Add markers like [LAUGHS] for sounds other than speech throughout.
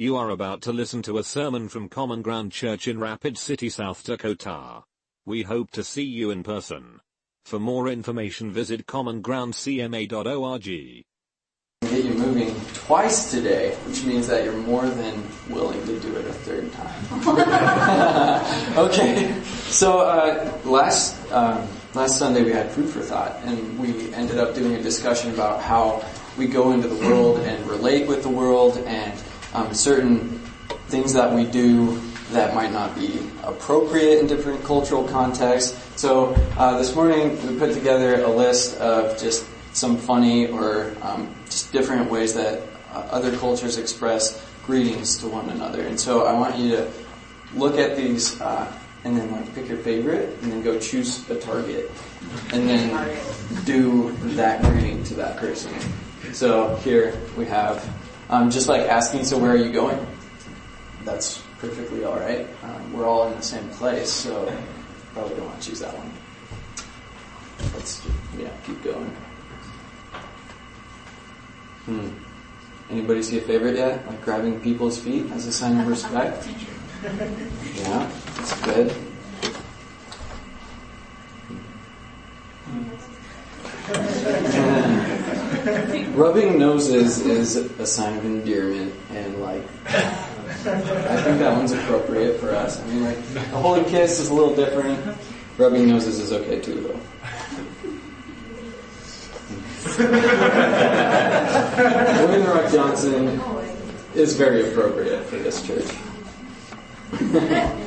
You are about to listen to a sermon from Common Ground Church in Rapid City, South Dakota. We hope to see you in person. For more information visit commongroundcma.org. Get you moving twice today, which means that you're more than willing to do it a third time. [LAUGHS] okay, so uh, last um, last Sunday we had food for thought, and we ended up doing a discussion about how we go into the world and relate with the world, and um, certain things that we do that might not be appropriate in different cultural contexts. So uh, this morning we put together a list of just some funny or um, just different ways that uh, other cultures express greetings to one another. And so I want you to look at these uh, and then like pick your favorite and then go choose a target and then do that greeting to that person. So here we have um, just like asking, so where are you going? That's perfectly all right. Um, we're all in the same place, so probably don't want to choose that one. Let's just, yeah keep going. Hmm. Anybody see a favorite yet? Like grabbing people's feet as a sign of respect? [LAUGHS] Yeah, that's good. [LAUGHS] [LAUGHS] Rubbing noses is a sign of endearment and like I think that one's appropriate for us. I mean like a holy kiss is a little different. Rubbing noses is okay too though. [LAUGHS] William Rock Johnson is very appropriate for this church. [LAUGHS]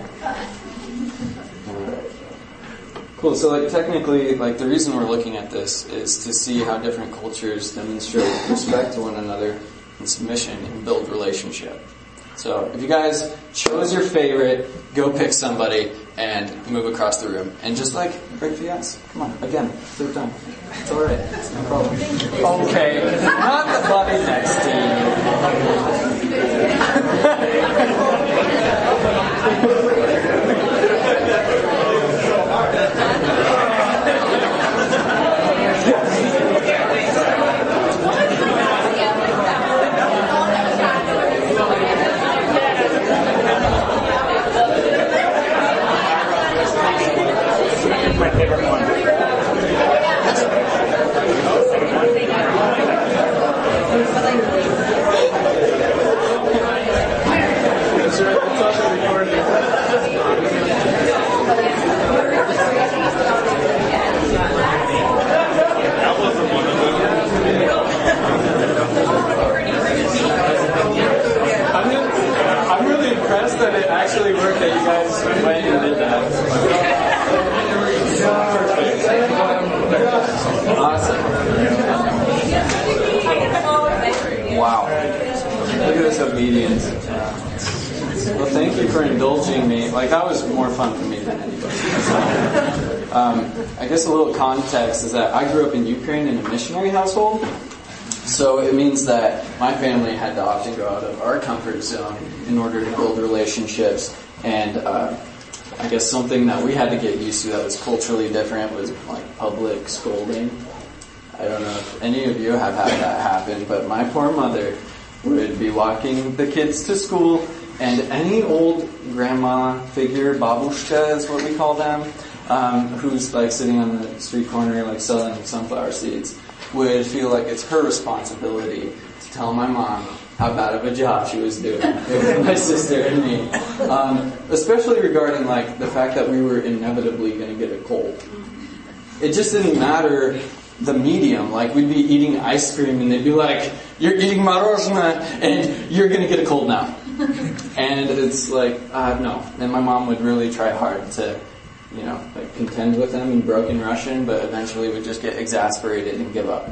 Cool. So, like, technically, like, the reason we're looking at this is to see how different cultures demonstrate respect to one another and submission and build relationship. So, if you guys chose your favorite, go pick somebody and move across the room. And just like, break the ice. Come on, again, third time. It's alright. It's no problem. Okay, not the buddy next my [LAUGHS] favorite one. That's right, that's also recorded. That wasn't one of them. I'm really, I'm really impressed that it actually worked that you guys went and did that. Awesome. Wow. Look at this obedience. Well, thank you for indulging me. Like, that was more fun for me than anybody. [LAUGHS] Um, I guess a little context is that I grew up in Ukraine in a missionary household. So it means that my family had to often go out of our comfort zone in order to build relationships. And uh, I guess something that we had to get used to that was culturally different was like public scolding. I don't know if any of you have had that happen, but my poor mother would be walking the kids to school and any old grandma figure, babushka is what we call them, um, who's like sitting on the street corner like selling sunflower seeds, would feel like it's her responsibility to tell my mom how bad of a job she was doing [LAUGHS] with my sister and me. Um, especially regarding like the fact that we were inevitably going to get a cold. It just didn't matter the medium. Like we'd be eating ice cream and they'd be like, "You're eating marozhna and you're going to get a cold now." And it's like, uh, no. And my mom would really try hard to, you know, like contend with them in broken Russian, but eventually would just get exasperated and give up.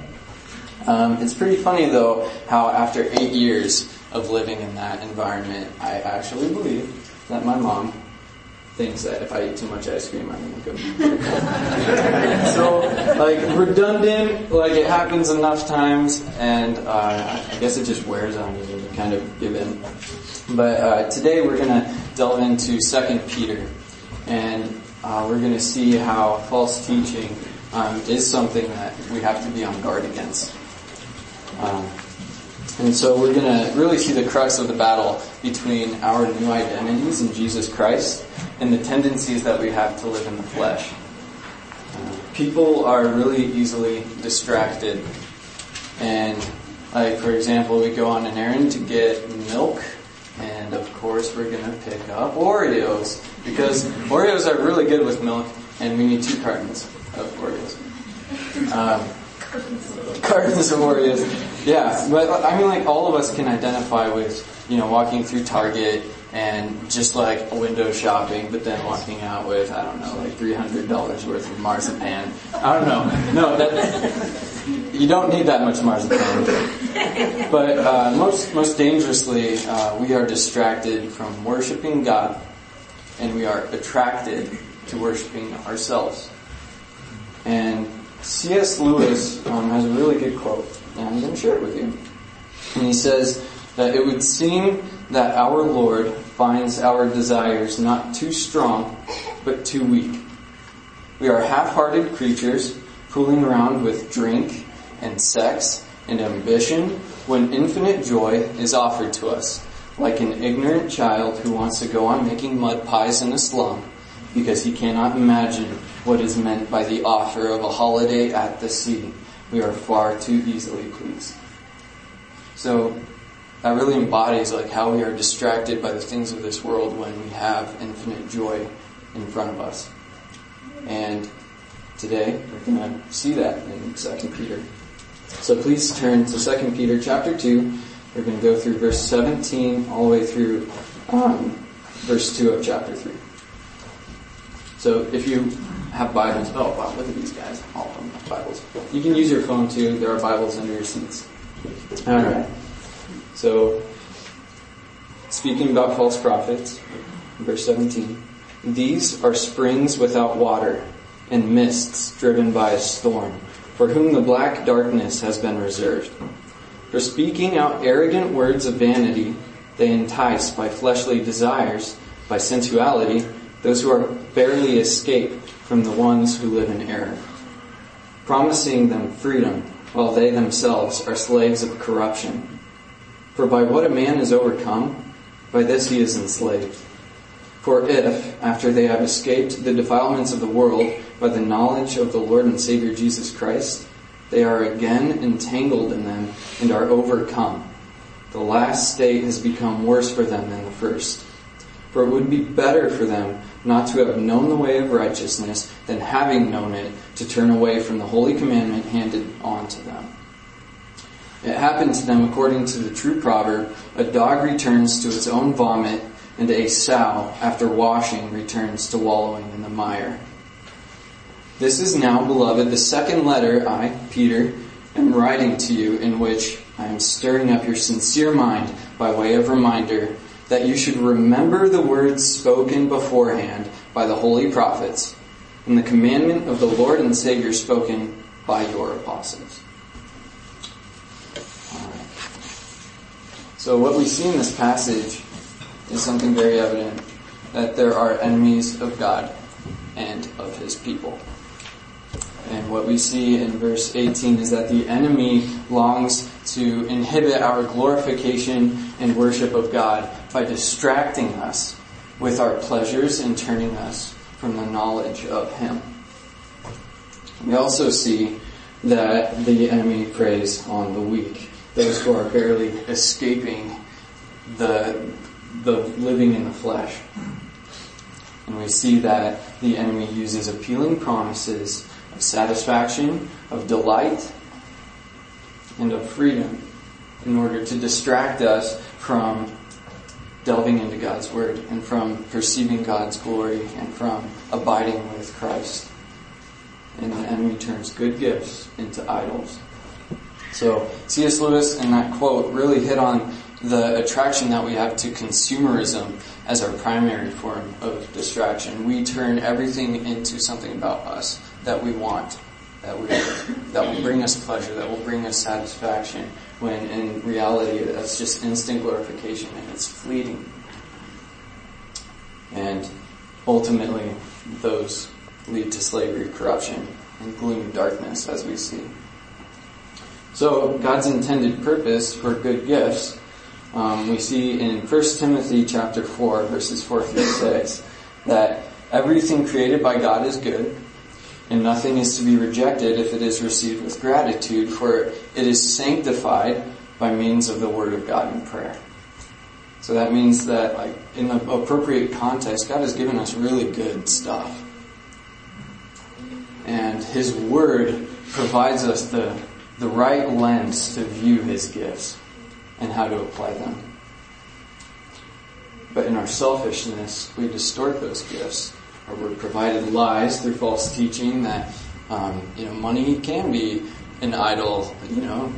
Um, it's pretty funny though how after eight years of living in that environment, I actually believe that my mom thinks that if I eat too much ice cream, I'm gonna go. [LAUGHS] so, like redundant, like it happens enough times, and uh, I guess it just wears on you. and You kind of give in. But uh, today we're gonna delve into Second Peter, and uh, we're gonna see how false teaching um, is something that we have to be on guard against. Um, And so we're going to really see the crux of the battle between our new identities in Jesus Christ and the tendencies that we have to live in the flesh. People are really easily distracted. And like, for example, we go on an errand to get milk and of course we're going to pick up Oreos because Oreos are really good with milk and we need two cartons of Oreos. Um, cartons of Oreos. Yeah, but I mean like all of us can identify with, you know, walking through Target and just like window shopping, but then walking out with, I don't know, like $300 worth of marzipan. I don't know. No, that, you don't need that much marzipan. But uh, most, most dangerously, uh, we are distracted from worshiping God and we are attracted to worshiping ourselves. And C.S. Lewis um, has a really good quote, and I'm going to share it with you. And he says that it would seem that our Lord finds our desires not too strong, but too weak. We are half-hearted creatures fooling around with drink and sex and ambition when infinite joy is offered to us, like an ignorant child who wants to go on making mud pies in a slum because he cannot imagine what is meant by the offer of a holiday at the sea. We are far too easily pleased. So that really embodies like how we are distracted by the things of this world when we have infinite joy in front of us. And today we're going to see that in 2 Peter. So please turn to 2 Peter chapter 2. We're going to go through verse 17 all the way through um, verse 2 of chapter 3. So if you have Bibles, oh wow, look at these guys, all of them have Bibles. You can use your phone too. There are Bibles under your seats. All right. So, speaking about false prophets, verse 17, these are springs without water and mists driven by a storm, for whom the black darkness has been reserved. For speaking out arrogant words of vanity, they entice by fleshly desires, by sensuality, those who are barely escaped from the ones who live in error, promising them freedom while they themselves are slaves of corruption. For by what a man is overcome, by this he is enslaved. For if, after they have escaped the defilements of the world by the knowledge of the Lord and Savior Jesus Christ, they are again entangled in them and are overcome, the last state has become worse for them than the first. For it would be better for them not to have known the way of righteousness than having known it to turn away from the holy commandment handed on to them. It happened to them according to the true proverb, a dog returns to its own vomit and a sow after washing returns to wallowing in the mire. This is now, beloved, the second letter I, Peter, am writing to you in which I am stirring up your sincere mind by way of reminder that you should remember the words spoken beforehand by the holy prophets and the commandment of the Lord and Savior spoken by your apostles. So what we see in this passage is something very evident, that there are enemies of God and of His people. And what we see in verse 18 is that the enemy longs to inhibit our glorification and worship of God by distracting us with our pleasures and turning us from the knowledge of Him. We also see that the enemy preys on the weak, those who are barely escaping the, the living in the flesh. And we see that the enemy uses appealing promises of satisfaction, of delight, and of freedom in order to distract us from delving into God's Word and from perceiving God's glory and from abiding with Christ. And the enemy turns good gifts into idols. So C.S. Lewis in that quote really hit on the attraction that we have to consumerism as our primary form of distraction. We turn everything into something about us that we want, that we that will bring us pleasure, that will bring us satisfaction, when in reality that's just instant glorification and it's fleeting. And ultimately those lead to slavery, corruption, and gloomy darkness as we see. So God's intended purpose for good gifts, um, we see in 1 Timothy chapter 4 verses 4 through 6 that everything created by God is good and nothing is to be rejected if it is received with gratitude for it is sanctified by means of the word of God in prayer. So that means that like in the appropriate context, God has given us really good stuff. And His Word provides us the, the right lens to view His gifts and how to apply them. But in our selfishness, we distort those gifts, or we're provided lies through false teaching that, um, you know, money can be an idol, you know.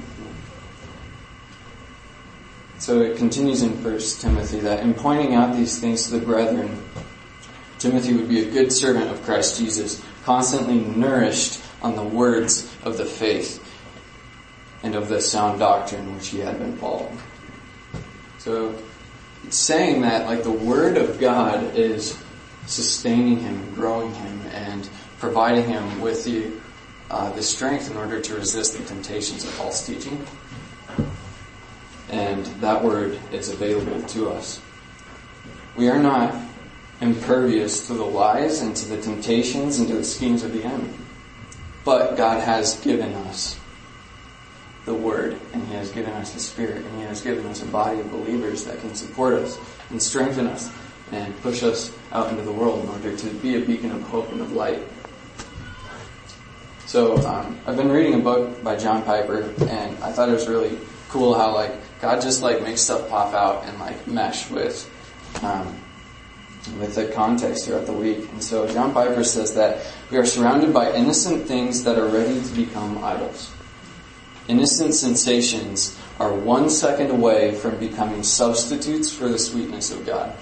So it continues in First Timothy that in pointing out these things to the brethren, Timothy would be a good servant of Christ Jesus, constantly nourished on the words of the faith and of the sound doctrine which he had been following. So it's saying that like the word of God is sustaining him, growing him, and providing him with the uh, the strength in order to resist the temptations of false teaching. And that word is available to us. We are not impervious to the lies and to the temptations and to the schemes of the enemy. But God has given us the Word, and He has given us His Spirit, and He has given us a body of believers that can support us and strengthen us and push us out into the world in order to be a beacon of hope and of light. So um, I've been reading a book by John Piper, and I thought it was really cool how like God just like makes stuff pop out and like mesh with um, with the context throughout the week. And so John Piper says that we are surrounded by innocent things that are ready to become idols. Innocent sensations are one second away from becoming substitutes for the sweetness of God.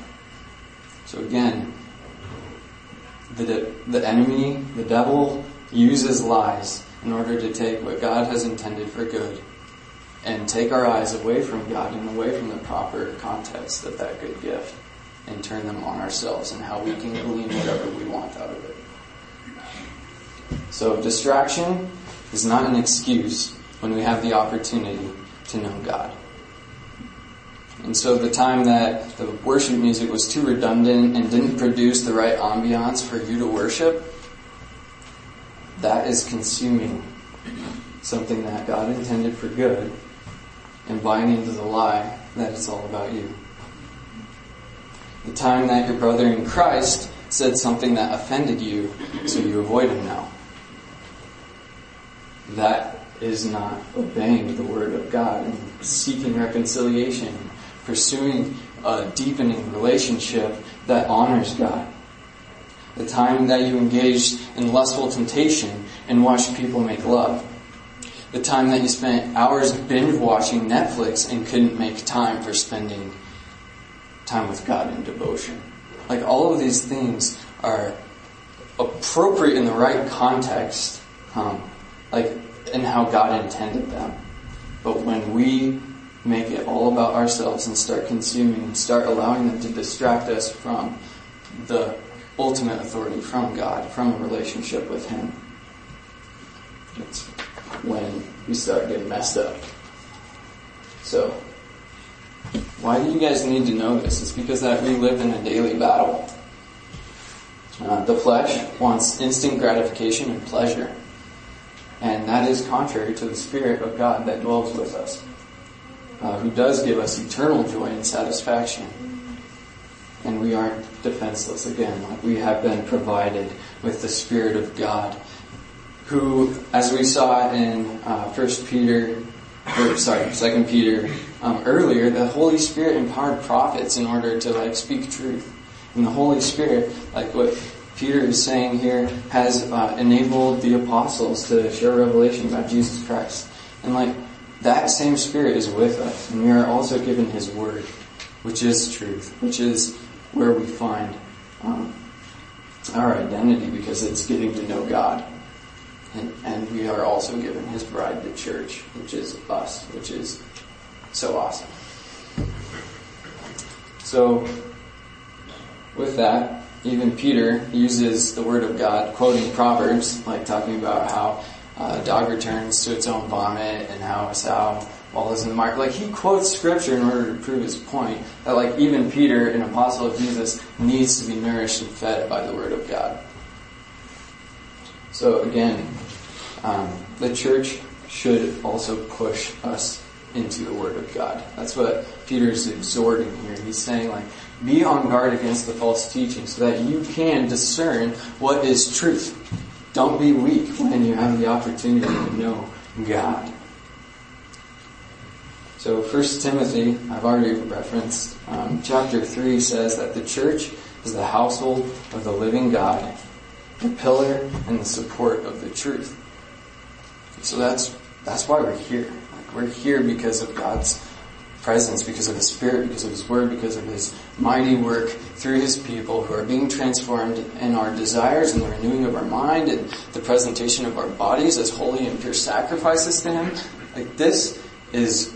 So again, the, the enemy, the devil, uses lies in order to take what God has intended for good and take our eyes away from God and away from the proper context of that good gift and turn them on ourselves and how we can glean whatever we want out of it. So distraction is not an excuse when we have the opportunity to know God. And so the time that the worship music was too redundant and didn't produce the right ambiance for you to worship, that is consuming something that God intended for good and buying into the lie that it's all about you. The time that your brother in Christ said something that offended you, so you avoid him now. That is not obeying the word of God and seeking reconciliation, pursuing a deepening relationship that honors God. The time that you engaged in lustful temptation and watched people make love. The time that you spent hours binge watching Netflix and couldn't make time for spending time with God in devotion. Like all of these things are appropriate in the right context, um, like in how God intended them. But when we make it all about ourselves and start consuming and start allowing them to distract us from the ultimate authority from God, from a relationship with Him, it's when we start getting messed up. So, why do you guys need to know this? It's because that we live in a daily battle. Uh, the flesh wants instant gratification and pleasure. And that is contrary to the Spirit of God that dwells with us, uh, who does give us eternal joy and satisfaction. And we aren't defenseless again, like we have been provided with the Spirit of God, who, as we saw in uh, 1 Peter, or sorry, 2 Peter um, earlier, the Holy Spirit empowered prophets in order to like speak truth. And the Holy Spirit, like what Peter is saying here, has uh, enabled the apostles to share revelation about Jesus Christ. And like, that same Spirit is with us, and we are also given His Word, which is truth, which is where we find um, our identity because it's getting to know God. And, and we are also given His bride, the church, which is us, which is so awesome. So, with that, even Peter uses the word of God, quoting Proverbs, like talking about how uh, a dog returns to its own vomit and how a sow wallows in the mire. Like he quotes scripture in order to prove his point that like even Peter, an apostle of Jesus, needs to be nourished and fed by the word of God. So again, um, the church should also push us into the Word of God. That's what Peter's exhorting here. He's saying like, be on guard against the false teaching so that you can discern what is truth. Don't be weak when you have the opportunity to know God. So 1 Timothy, I've already referenced, um, chapter 3 says that the church is the household of the living God, the pillar and the support of the truth. So that's, that's why we're here. Like we're here because of God's presence, because of His Spirit, because of His Word, because of His mighty work through His people who are being transformed in our desires and the renewing of our mind and the presentation of our bodies as holy and pure sacrifices to Him. Like this is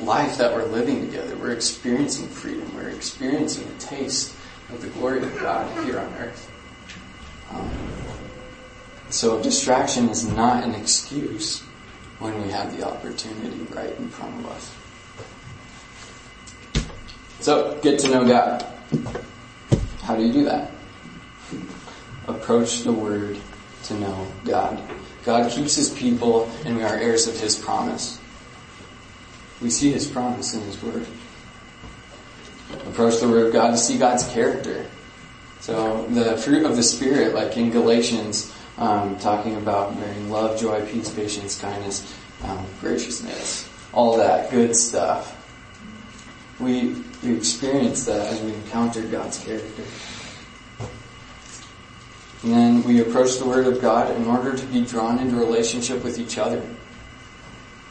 life that we're living together. We're experiencing freedom. We're experiencing a taste of the glory of God here on earth. Um, so distraction is not an excuse when we have the opportunity right in front of us. So, get to know God. How do you do that? Approach the Word to know God. God keeps His people and we are heirs of His promise. We see His promise in His Word. Approach the Word of God to see God's character. So the fruit of the Spirit, like in Galatians, um, talking about bearing love, joy, peace, patience, kindness, um, graciousness, all that good stuff. We, we experience that as we encounter God's character. And then we approach the Word of God in order to be drawn into relationship with each other.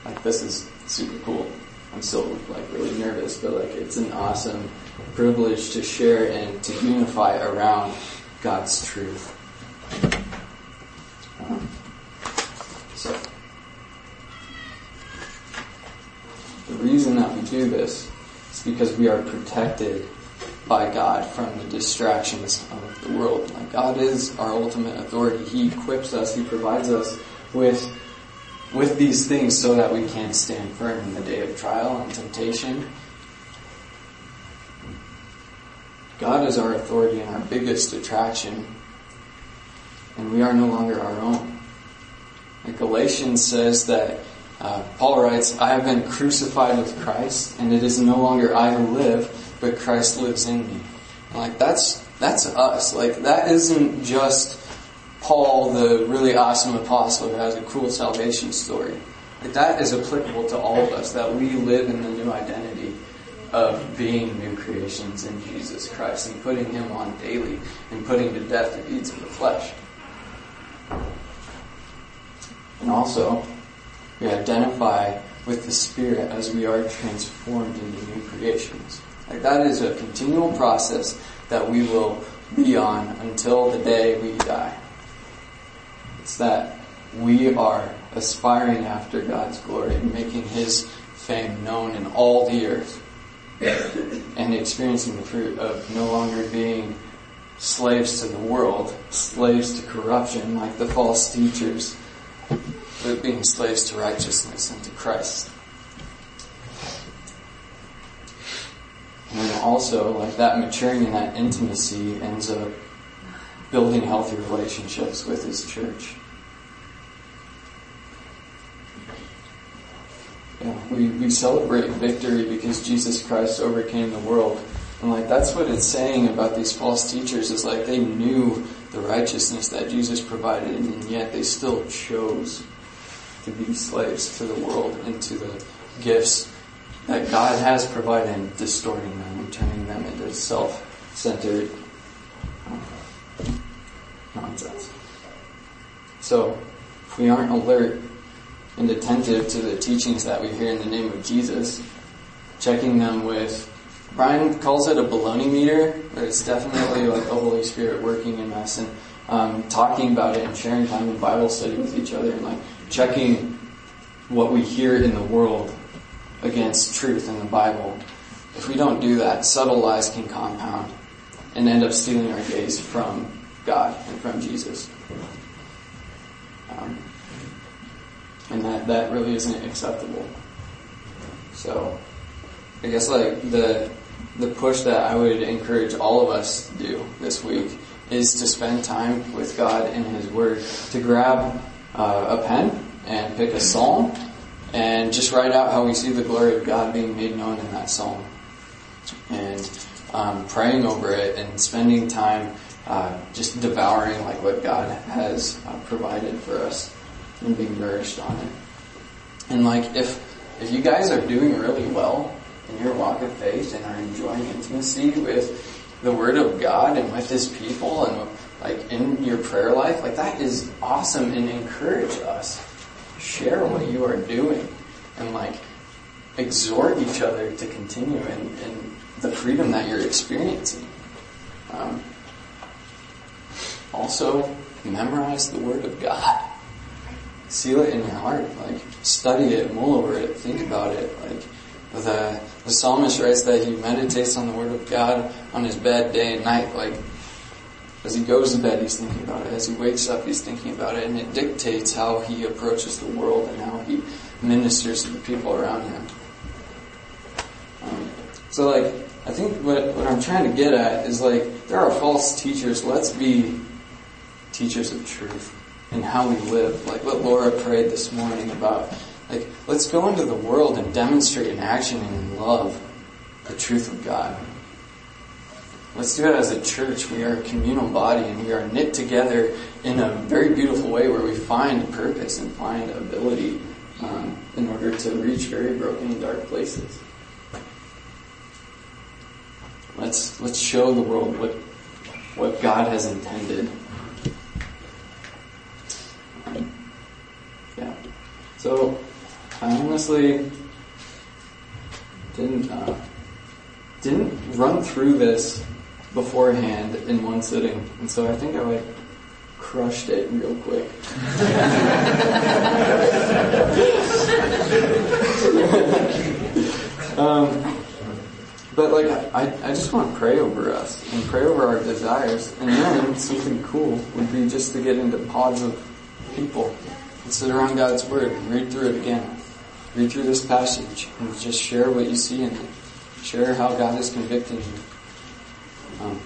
Like this is super cool. I'm still like really nervous, but like it's an awesome privilege to share and to unify around God's truth. So the reason that we do this is because we are protected by God from the distractions of the world. Like God is our ultimate authority. He equips us, He provides us with with these things so that we can stand firm in the day of trial and temptation. God is our authority and our biggest attraction, and we are no longer our own. And Galatians says that uh, Paul writes, I have been crucified with Christ, and it is no longer I who live, but Christ lives in me. And like that's that's us. Like that isn't just Paul, the really awesome apostle who has a cool salvation story. Like that is applicable to all of us, that we live in the new identity of being new creations in Jesus Christ and putting Him on daily and putting to death the deeds of the flesh. And also, we identify with the Spirit as we are transformed into new creations. Like that is a continual process that we will be on until the day we die. It's that we are aspiring after God's glory and making His fame known in all the earth and experiencing the fruit of no longer being slaves to the world, slaves to corruption like the false teachers, but being slaves to righteousness and to Christ. And also, like that maturing in that intimacy ends up building healthy relationships with his church. Yeah, we, we celebrate victory because Jesus Christ overcame the world. And like that's what it's saying about these false teachers is like they knew the righteousness that Jesus provided and yet they still chose to be slaves to the world and to the gifts that God has provided and distorting them and turning them into self-centered nonsense. So, if we aren't alert and attentive to the teachings that we hear in the name of Jesus, checking them with, Brian calls it a baloney meter, but it's definitely like the Holy Spirit working in us and um, talking about it and sharing time in Bible study with each other and like checking what we hear in the world against truth in the Bible. If we don't do that, subtle lies can compound and end up stealing our gaze from God and from Jesus. Um, And that, that really isn't acceptable. So, I guess like the, the push that I would encourage all of us to do this week is to spend time with God in His Word, to grab uh, a pen and pick a psalm and just write out how we see the glory of God being made known in that psalm. And um, praying over it and spending time uh, just devouring like what God has uh, provided for us and being nourished on it. And like if if you guys are doing really well in your walk of faith and are enjoying intimacy with the Word of God and with His people and like in your prayer life, like that is awesome and encourage us. Share what you are doing and like exhort each other to continue in, in the freedom that you're experiencing. Um, also, memorize the Word of God. Seal it in your heart. Like, study it, mull over it, think about it. Like, the, the psalmist writes that he meditates on the Word of God on his bed day and night. Like, as he goes to bed, he's thinking about it. As he wakes up, he's thinking about it. And it dictates how he approaches the world and how he ministers to the people around him. Um, so, like, I think what, what I'm trying to get at is like, there are false teachers. Let's be teachers of truth and how we live. Like what Laura prayed this morning about. Like, let's go into the world and demonstrate in action and in love the truth of God. Let's do it as a church. We are a communal body and we are knit together in a very beautiful way where we find purpose and find ability um, in order to reach very broken and dark places. Let's let's show the world what what God has intended. Yeah. So I honestly didn't uh, didn't run through this beforehand in one sitting, and so I think I like crushed it real quick. [LAUGHS] um, but like, I, I just want to pray over us and pray over our desires. And then something cool would be just to get into pods of people and sit around God's Word and read through it again. Read through this passage and just share what you see in it. Share how God is convicting you. Um,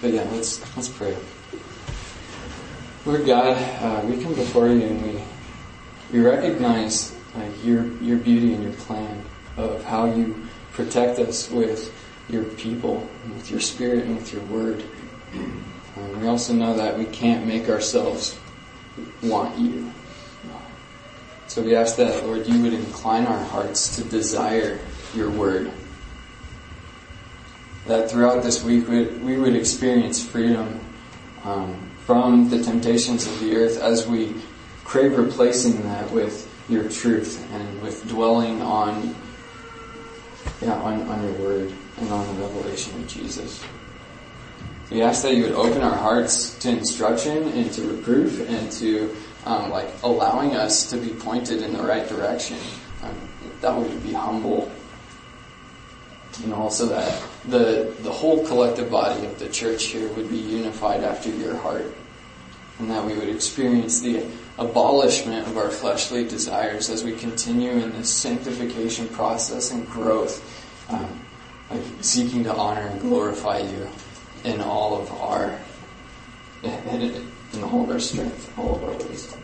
but yeah, let's, let's pray. Lord God, uh, we come before you and we, we recognize your, your beauty and your plan of how you protect us with your people, with your spirit, and with your word. Um, we also know that we can't make ourselves want you. So we ask that, Lord, you would incline our hearts to desire your word. That throughout this week we, we would experience freedom um, from the temptations of the earth as we crave replacing that with your truth and with dwelling on yeah, on, on your word and on the revelation of Jesus. We ask that you would open our hearts to instruction and to reproof and to um, like allowing us to be pointed in the right direction. Um, that would be humble. And also that the the whole collective body of the church here would be unified after your heart. And that we would experience the abolishment of our fleshly desires as we continue in this sanctification process and growth, um, like seeking to honor and glorify you in all of our in, all of our strength, all of our ways.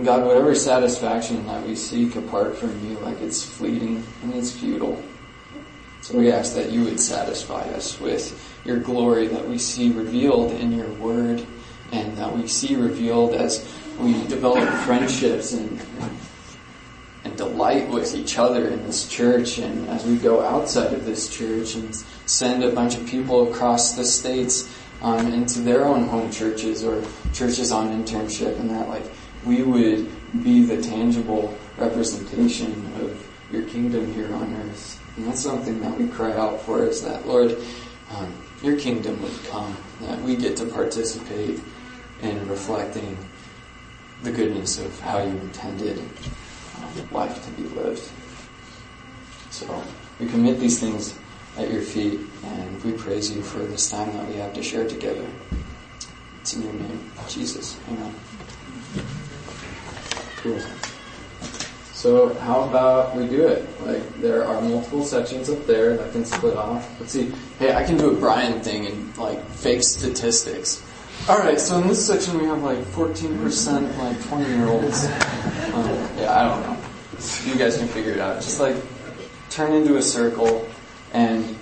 And God, whatever satisfaction that we seek apart from you, like it's fleeting and it's futile. So we ask that you would satisfy us with your glory that we see revealed in your word and that we see revealed as we develop friendships and, and delight with each other in this church and as we go outside of this church and send a bunch of people across the states um, into their own home churches or churches on internship and that like we would be the tangible representation of your kingdom here on earth. And that's something that we cry out for is that Lord, um, your kingdom would come, that we get to participate in reflecting the goodness of how you intended um, life to be lived. So we commit these things at your feet and we praise you for this time that we have to share together. It's in your name, Jesus. Amen. Cool. So how about we do it? Like there are multiple sections up there that can split off. Let's see. Hey, I can do a Brian thing and like fake statistics. All right, so in this section we have like 14% like 20 year olds. Um, yeah, I don't know. You guys can figure it out. Just like turn into a circle and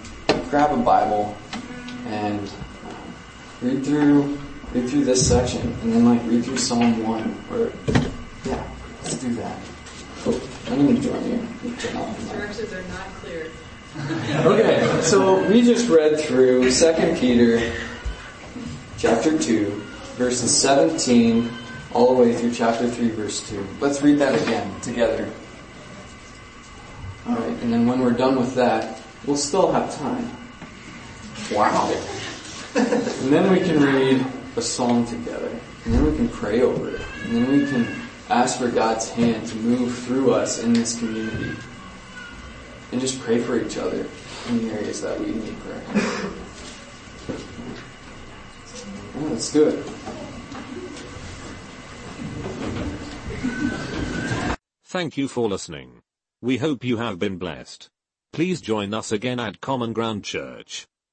grab a Bible and read through read through this section and then like read through Psalm one. Or yeah, let's do that. Cool. I'm gonna join you. Turn off the mic. Directions are not clear. Okay, so we just read through 2 Peter chapter 2, verses 17 all the way through chapter 3, verse 2. Let's read that again together. Alright, and then when we're done with that, we'll still have time. Wow. And then we can read a psalm together. And then we can pray over it. And then we can ask for God's hand to move through us in this community and just pray for each other in the areas that we need prayer. Yeah, let's. Thank you for listening. We hope you have been blessed. Please join us again at Common Ground Church.